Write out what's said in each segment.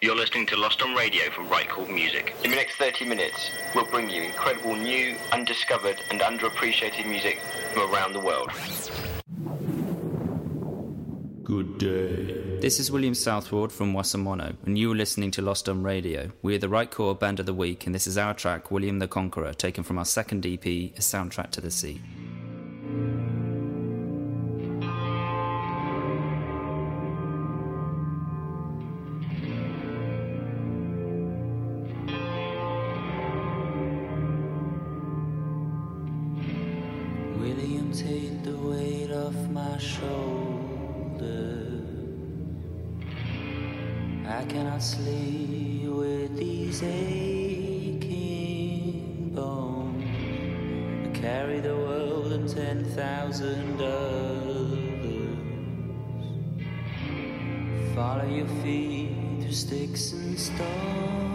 You're listening to Lost on Radio from Right Chord Music. In the next 30 minutes, we'll bring you incredible new, undiscovered, and underappreciated music from around the world. Good day. This is William Southward from Wasamono, and you are listening to Lost on Radio. We are the Right Chord Band of the Week, and this is our track, William the Conqueror, taken from our second EP, A Soundtrack to the Sea. Sleep with these aching bones. I carry the world and ten thousand others. Follow your feet through sticks and stones.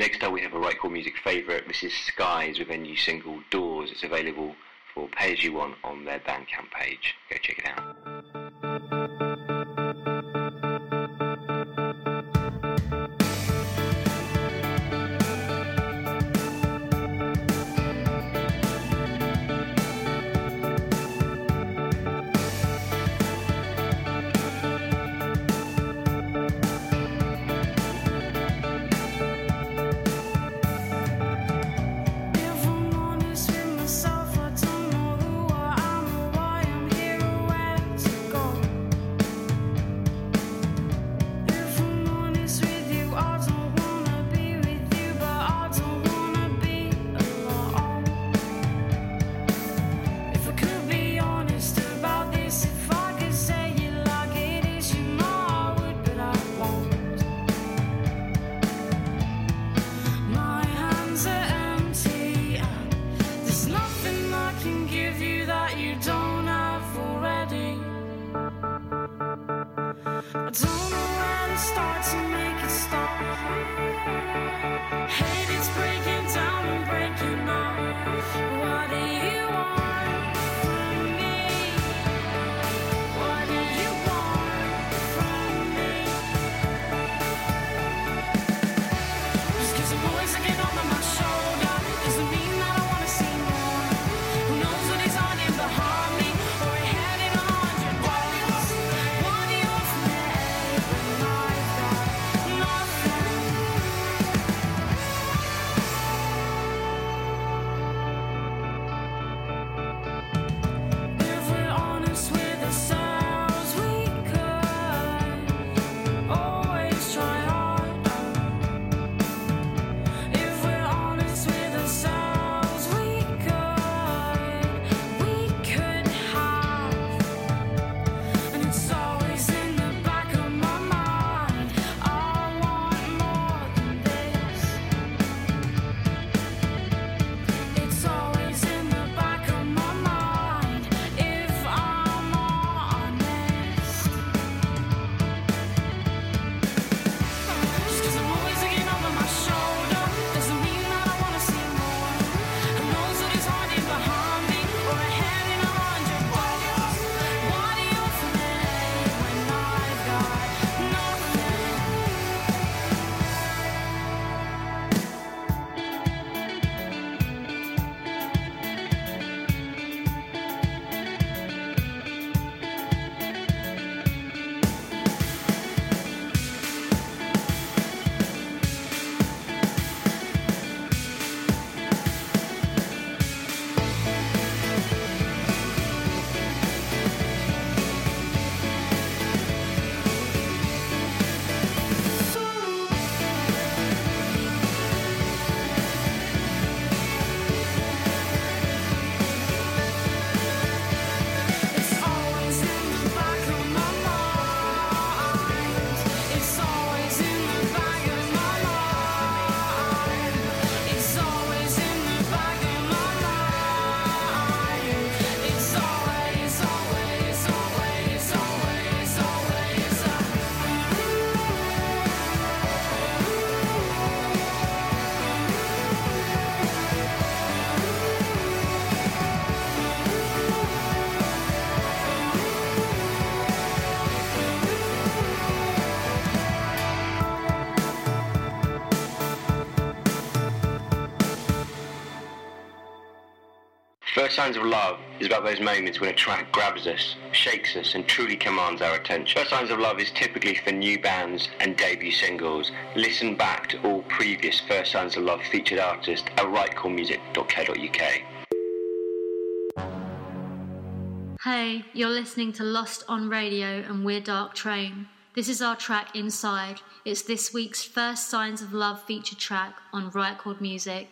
Next up, we have a Right Music favourite, Mrs. Skies, with a new single Doors. It's available for pay as you want on their Bandcamp page. Go check it out. signs of love is about those moments when a track grabs us, shakes us, and truly commands our attention. First Signs of Love is typically for new bands and debut singles. Listen back to all previous First Signs of Love featured artists at rightchordmusic.co.uk. Hey, you're listening to Lost on Radio, and we're Dark Train. This is our track Inside. It's this week's First Signs of Love featured track on Right Chord Music.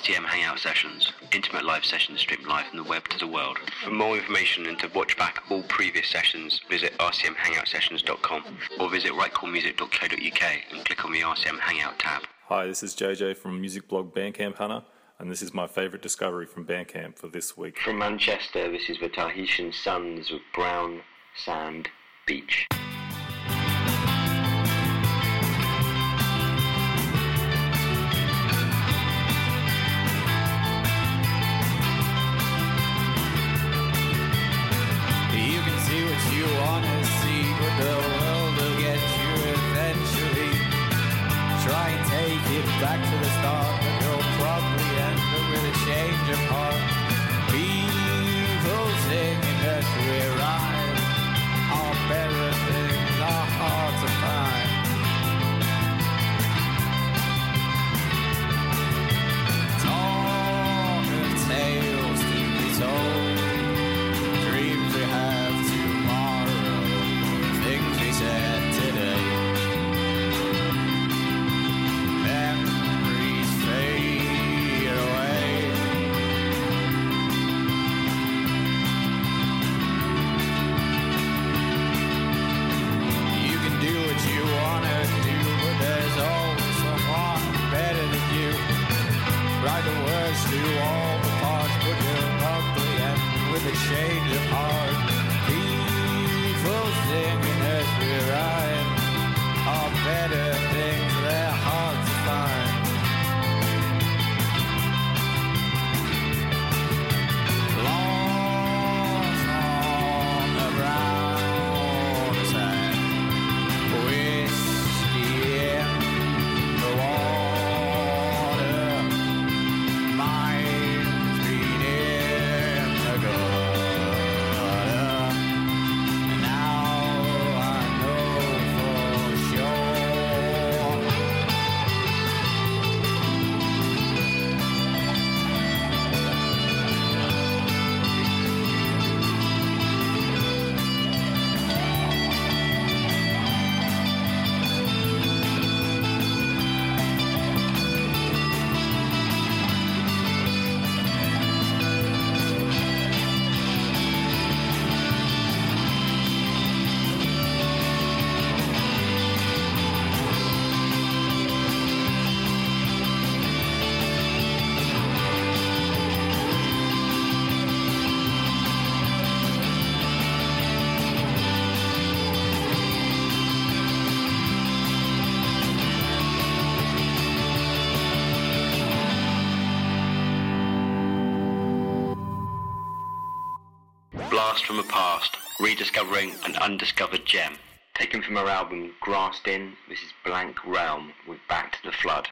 RCM Hangout Sessions, intimate live sessions streamed live from the web to the world. For more information and to watch back all previous sessions, visit rcmhangoutsessions.com or visit rightchordmusic.co.uk and click on the RCM Hangout tab. Hi, this is JJ from music blog Bandcamp Hunter, and this is my favourite discovery from Bandcamp for this week. From Manchester, this is the Tahitian Suns with Brown Sand Beach. Blast from the past, rediscovering an undiscovered gem. Taken from her album Grassed Inn, this is Blank Realm with Back to the Flood.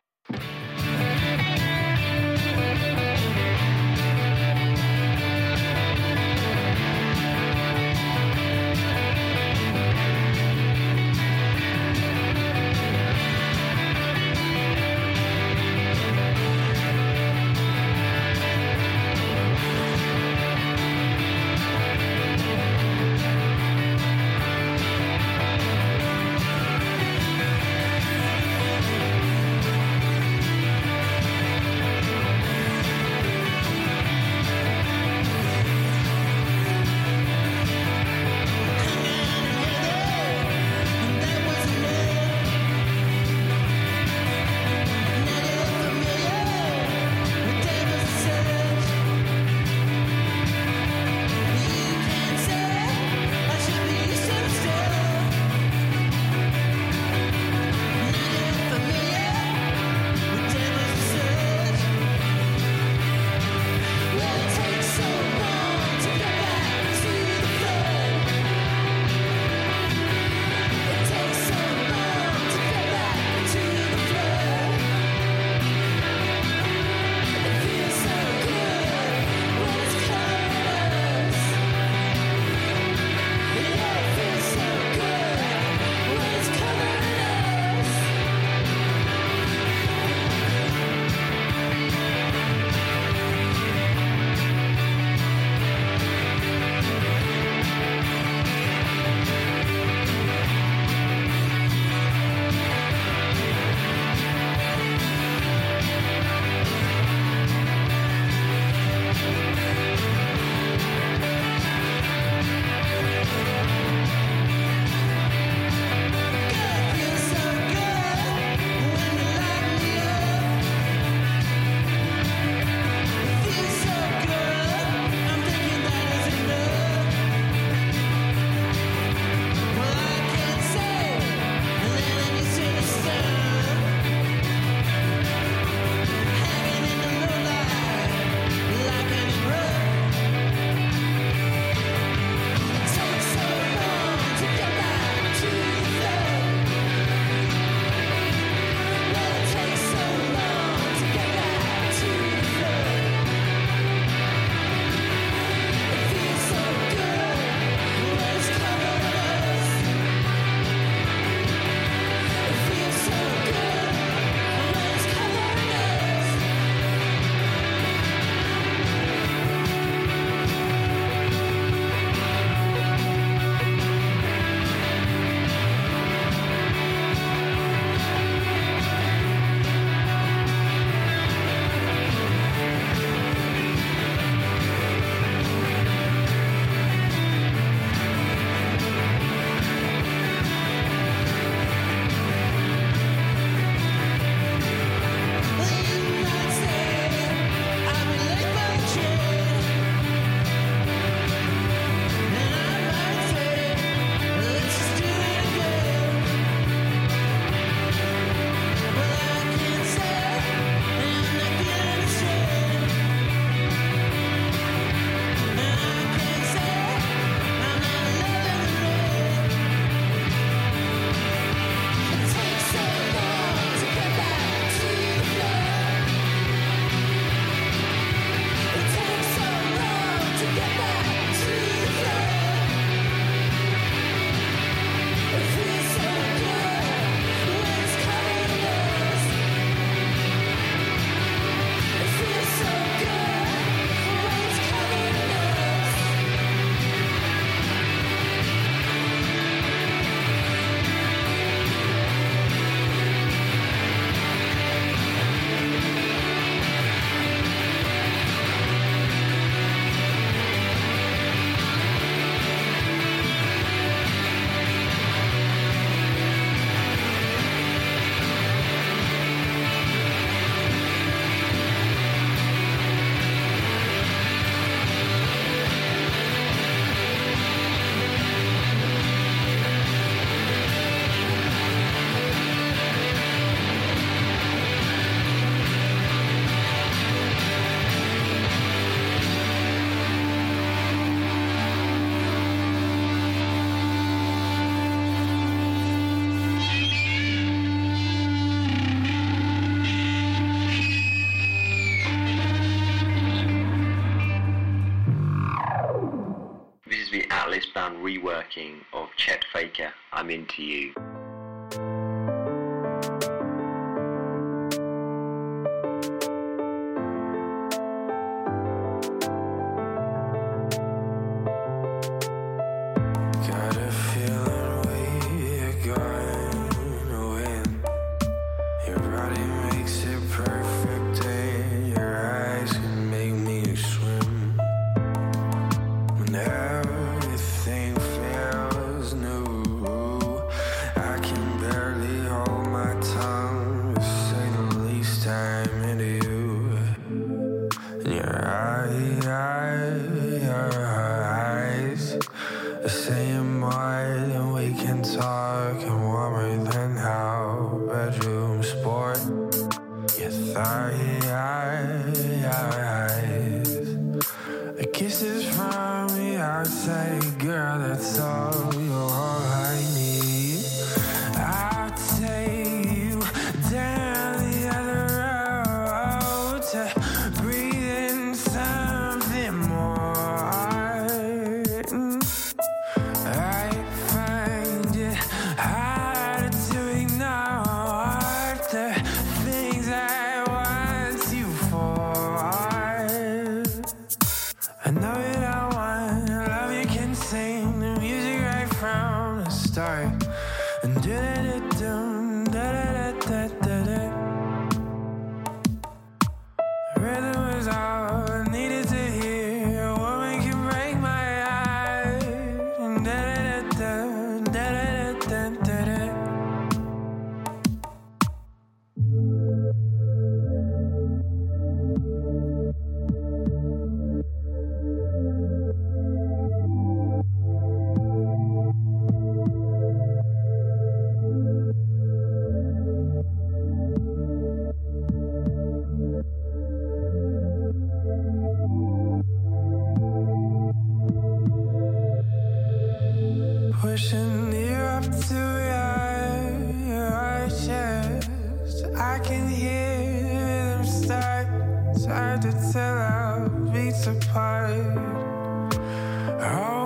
I can hear the rhythm start. It's to tell our beats apart. Oh.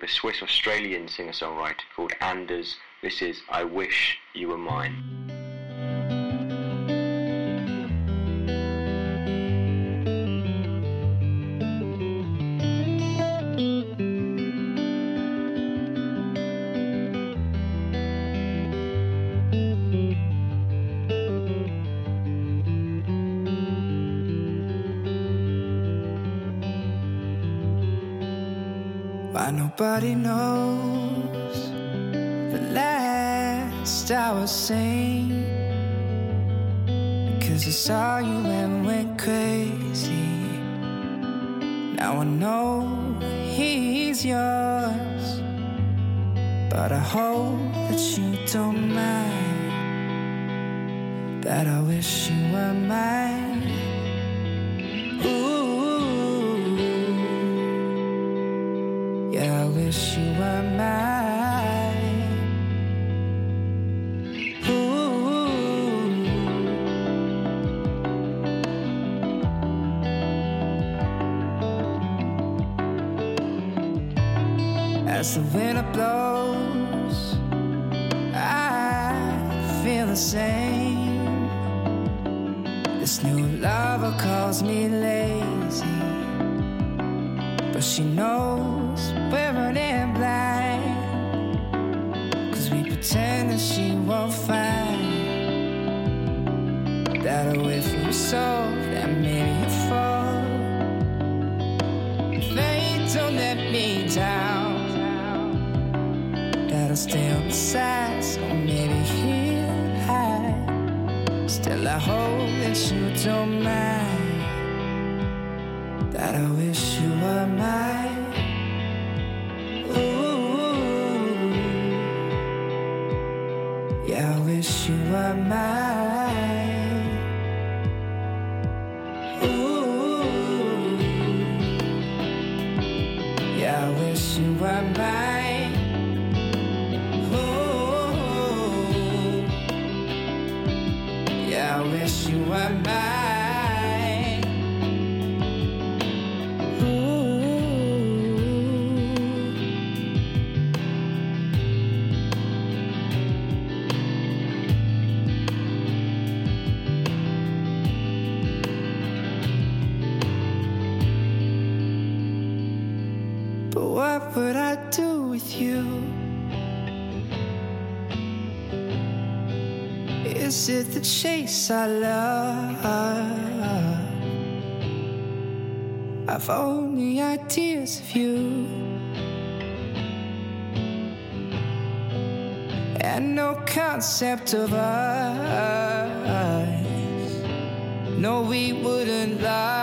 with a Swiss Australian singer songwriter called Anders. This is I Wish You Were Mine. Why nobody knows the last I was sane. Cause I saw you and went crazy. Now I know he's yours. But I hope that you don't mind. That I wish you were mine. Lazy, but she knows we're running blind. Cause we pretend that she won't find that a way for us all that made me fall. Fate don't let me down. That'll stay on the side, so maybe he'll hide. Still, I hope that you don't mind. That I wish you? Is it the chase I love? I've only ideas of you. And no concept of us. No, we wouldn't last.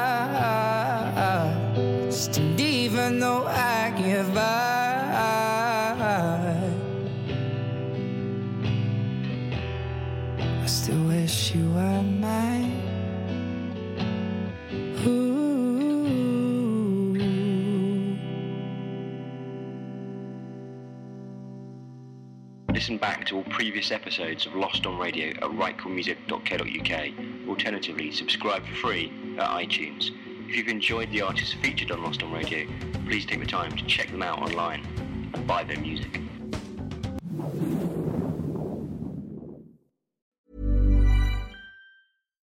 Listen back to all previous episodes of Lost on Radio at rightchordmusic.co.uk. Alternatively, subscribe for free at iTunes. If you've enjoyed the artists featured on Lost on Radio, please take the time to check them out online and buy their music.